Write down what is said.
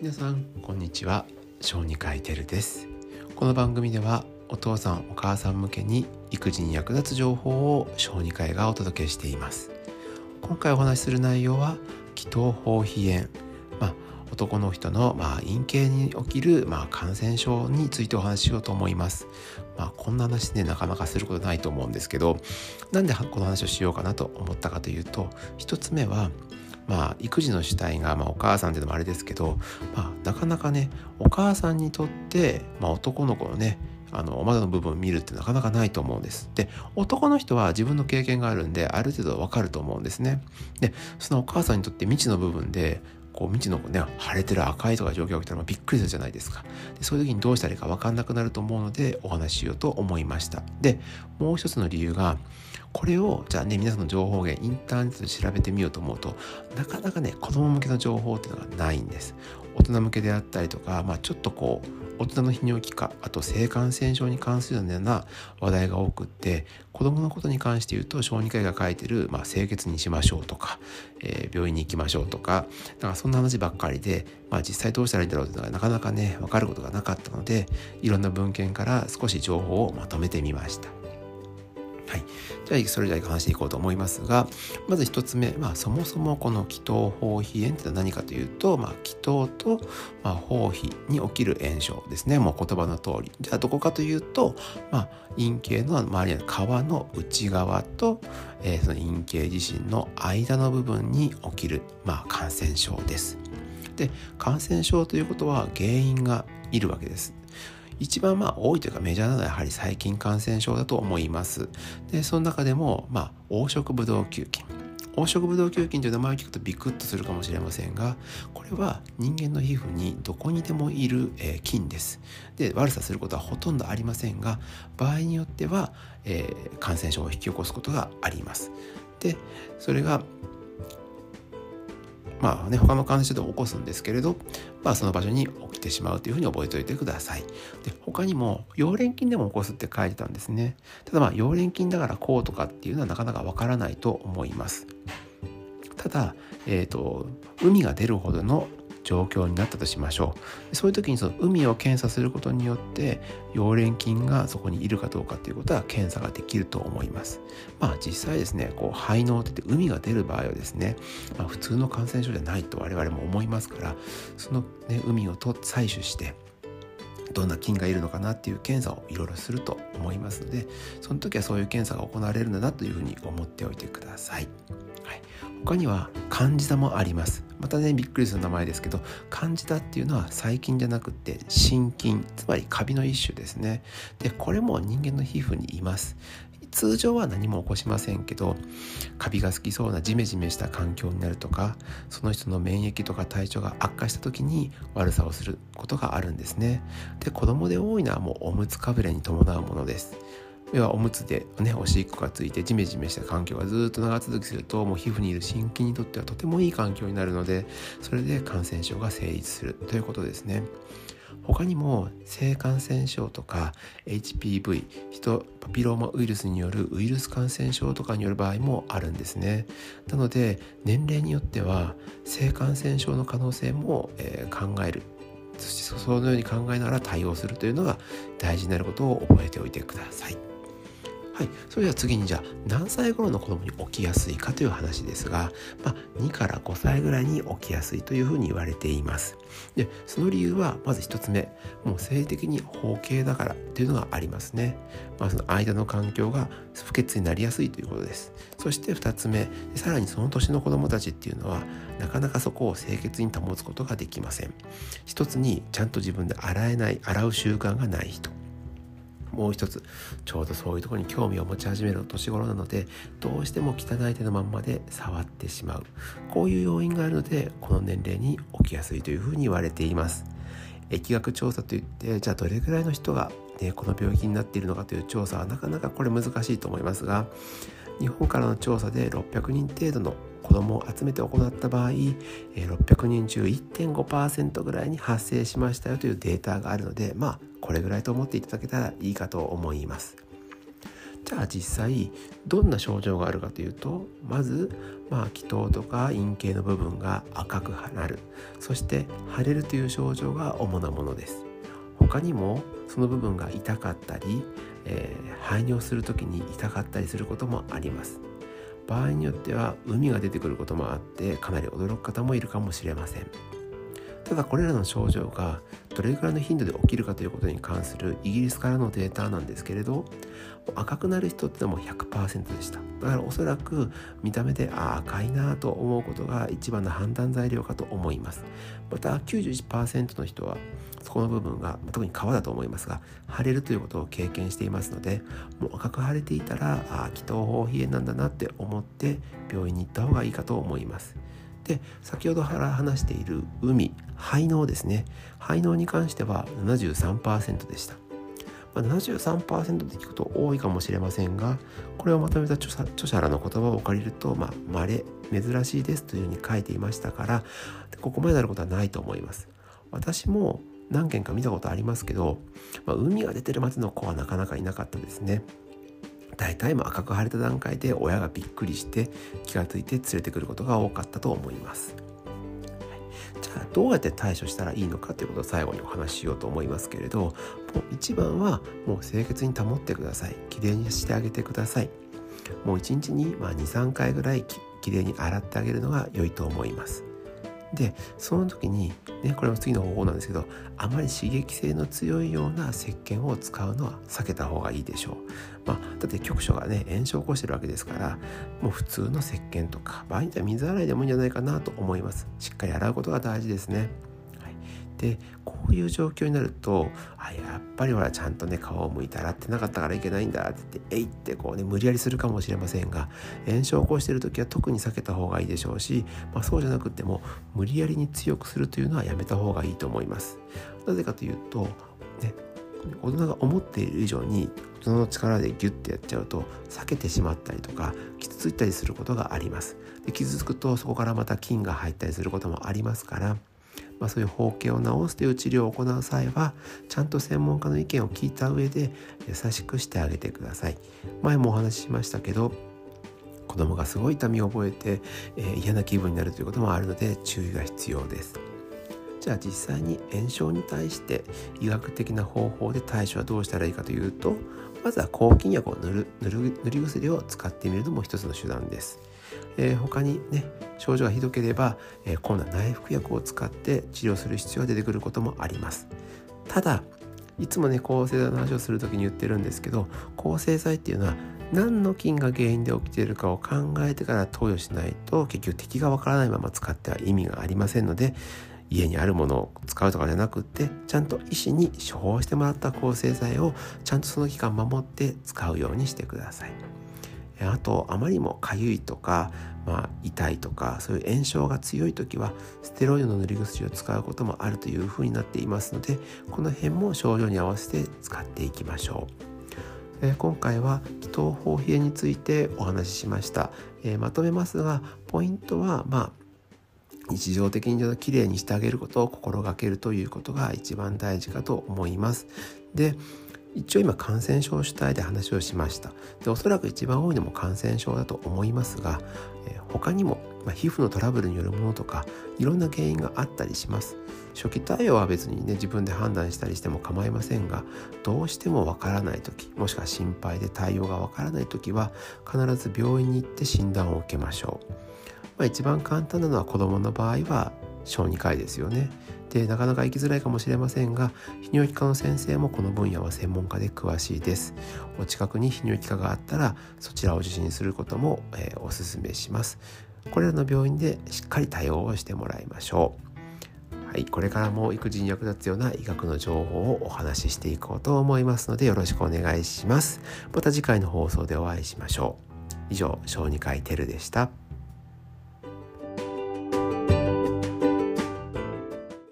皆さんこんにちは。小児科医テルです。この番組ではお父さんお母さん向けに育児に役立つ情報を小児科医がお届けしています。今回お話しする内容は気頭包皮炎。まあ男の人の、まあ、陰茎に起きる、まあ、感染症についてお話ししようと思います。まあ、こんな話ねなかなかすることないと思うんですけどなんでこの話をしようかなと思ったかというと一つ目はまあ、育児の主体が、まあ、お母さんっていうのもあれですけど、まあ、なかなかねお母さんにとって、まあ、男の子のねあのまだの部分を見るってなかなかないと思うんです。で男の人は自分の経験があるんである程度わかると思うんですね。でそのお母さんにとって未知の部分でこう未知のね腫れてる赤いとか状況が起きたらびっくりするじゃないですか。でそういう時にどうしたらいいか分かんなくなると思うのでお話ししようと思いました。でもう一つの理由がこれをじゃあね皆さんの情報源インターネットで調べてみようと思うとなかなかね子供向けの情報っていうのがないんです。大人向けであったりとか、まあ、ちょっとこう大人の泌尿器科あと性感染症に関するような話題が多くって子どものことに関して言うと小児科医が書いてる、まあ、清潔にしましょうとか、えー、病院に行きましょうとかなんかそんな話ばっかりで、まあ、実際どうしたらいいんだろうっていうのがなかなかね分かることがなかったのでいろんな文献から少し情報をまとめてみました。はい、じゃあそれじゃあ話していこうと思いますがまず1つ目、まあ、そもそもこの気頭包皮炎ってのは何かというと、まあ、気頭と、まあ、包皮に起きる炎症ですねもう言葉の通りじゃあどこかというと、まあ、陰茎の周りの皮の内側と、えー、その陰茎自身の間の部分に起きる、まあ、感染症です。で感染症ということは原因がいるわけです。一番まあ多いというかメジャーなのはやはり細菌感染症だと思います。で、その中でも、まあ、黄色ブドウ球菌。黄色ブドウ球菌という名前を聞くとビクッとするかもしれませんがこれは人間の皮膚にどこにでもいる、菌ですで悪さすることはほとんどありませんが場合によっては、えー、感染症を引き起こすことがありますでそれがまあね、他の感染症で起こすんですけれど、まあ、その場所に起きてしまうというふうに覚えておいてください。で他にも溶連菌でも起こすって書いてたんですね。ただまあ溶連菌だからこうとかっていうのはなかなかわからないと思います。ただ、えーと海が出るほどの状況になったとしましょうそういう時にその海を検査することによって溶連菌がそこにいるかどうかということは検査ができると思いますまあ実際ですねこう肺のって海が出る場合はですね、まあ、普通の感染症じゃないと我々も思いますからその、ね、海をと採取してどんな菌がいるのかなっていう検査をいろいろすると思いますのでその時はそういう検査が行われるんだなというふうに思っておいてください。はい、他には漢字座もあります。またねびっくりする名前ですけど漢字座っていうのは細菌じゃなくて心菌つまりカビの一種ですね。でこれも人間の皮膚にいます。通常は何も起こしませんけどカビが好きそうなジメジメした環境になるとかその人の免疫とか体調が悪化した時に悪さをすることがあるんですね。で子供で多いのはもうおむつかぶれに伴うものです。要はおむつで、ね、おしっこがついてジメジメした環境がずっと長続きするともう皮膚にいる心筋にとってはとてもいい環境になるのでそれで感染症が成立するということですね。他にも性感染症とか HPV ヒトパピローマウイルスによるウイルス感染症とかによる場合もあるんですねなので年齢によっては性感染症の可能性も、えー、考えるそしてそのように考えながら対応するというのが大事になることを覚えておいてください。はい、それでは次にじゃあ何歳頃の子供に起きやすいかという話ですが、まあ、2から5歳ぐらいに起きやすいというふうに言われています。でその理由はまず1つ目もう生理的に包茎だからというのがありますね。まあ、その間の環境が不潔になりやすいということです。そして2つ目さらにその年の子供たちっていうのはなかなかそこを清潔に保つことができません。一つにちゃんと自分で洗えない洗う習慣がない人。もう一つちょうどそういうところに興味を持ち始める年頃なのでどうしても汚い手のまんまで触ってしまう。こういう要因があるのでこの年齢に起きやすいというふうに言われています。疫学調査といってじゃあどれぐらいの人が、ね、この病気になっているのかという調査はなかなかこれ難しいと思いますが日本からの調査で600人程度の子どもを集めて行った場合600人中1.5%ぐらいに発生しましたよというデータがあるのでまあこれぐらいと思っていただけたらいいかと思います。じゃあ実際どんな症状があるかというとまずまあ気筒とか陰茎の部分が赤くなる。そして腫れるという症状が主なものです。他にもその部分が痛かったり、えー、排尿する時に痛かったりすることもあります。場合によっては海が出てくることもあってかなり驚く方もいるかもしれません。ただこれらの症状がどれくらいの頻度で起きるかということに関するイギリスからのデータなんですけれど赤くなる人ってのも100%でした。だからおそらく見た目で赤いなと思うことが一番の判断材料かと思います。また91%の人はそこの部分が特に皮だと思いますが腫れるということを経験していますのでもう赤く腫れていたら気筒包皮炎なんだなって思って病院に行った方がいいかと思います。で先ほど話している海肺脳ですね。肺脳に関しては73%でした、まあ、73%って聞くと多いかもしれませんがこれをまとめた著者らの言葉を借りるとまあ稀珍しいですというふうに書いていましたからここまでなることはないと思います。私も何件か見たことありますけど、まあ、海が出てるまでの子はなかなかいなかったですね。大体も赤く腫れた段階で親がびっくりして気が付いて連れてくることが多かったと思います。じゃあどうやって対処したらいいのかということを最後にお話ししようと思いますけれどもう一番はもう清潔に保ってください。きれいにしてあげてください。もう一日に23回ぐらいきれいに洗ってあげるのが良いと思います。でその時にねこれも次の方法なんですけどあまり刺激性の強いような石鹸を使うのは避けた方がいいでしょう、まあ、だって局所がね炎症を起こしてるわけですからもう普通の石鹸とか場合によっては水洗いでもいいんじゃないかなと思います。しっかり洗うことが大事ですね。でこういう状況になるとあやっぱりほらちゃんとね皮をむいたらってなかったからいけないんだって言ってえいってこうね無理やりするかもしれませんが炎症を起こしている時は特に避けた方がいいでしょうし、まあ、そうじゃなくても無理やりに強くするというのはやめた方がいいと思います。なぜかというとね大人が思っている以上に大人の力でギュッてやっちゃうと避けてしまったりとか傷ついたりすることがありますで傷つくとそこからまた菌が入ったりすることもありますからまあ、そういう包茎を治すという治療を行う際はちゃんと専門家の意見を聞いた上で優しくしてあげてください。前もお話ししましたけど子供がすごい痛みを覚えて、えー、嫌な気分になるということもあるので注意が必要です。じゃあ実際に炎症に対して医学的な方法で対処はどうしたらいいかというとまずは抗菌薬を塗る塗り薬を使ってみるのも一つの手段です。えー、他にね症状がひどければ、えー、今度は内服薬を使って治療する必要が出てくることもありますただいつもね抗生剤の話をする時に言ってるんですけど抗生剤っていうのは何の菌が原因で起きているかを考えてから投与しないと結局敵がわからないまま使っては意味がありませんので家にあるものを使うとかじゃなくってちゃんと医師に処方してもらった抗生剤をちゃんとその期間守って使うようにしてください。あとあまりにもかゆいとか、まあ、痛いとかそういう炎症が強い時はステロイドの塗り薬を使うこともあるというふうになっていますのでこの辺も症状に合わせて使っていきましょう。え今回は気筒包皮炎についてお話ししました、えー、まとめますがポイントはまあ日常的にきれいにしてあげることを心がけるということが一番大事かと思います。で一応今感染症主体で話をしました。でおそらく一番多いのも感染症だと思いますが、えー、他にも、まあ、皮膚のトラブルによるものとかいろんな原因があったりします。初期対応は別にね自分で判断したりしても構いませんがどうしてもわからない時もしくは心配で対応がわからない時は必ず病院に行って診断を受けましょう、まあ、一番簡単なのは子どもの場合は小児科医ですよねでなかなか行きづらいかもしれませんが泌尿器科の先生もこの分野は専門家で詳しいですお近くに泌尿器科があったらそちらを受診することも、えー、おすすめしますこれらの病院でしっかり対応をしてもらいましょうはい、これからも育児に役立つような医学の情報をお話ししていこうと思いますのでよろしくお願いします。また次回の放送でお会いしましょう。以上、小児科医テルでした。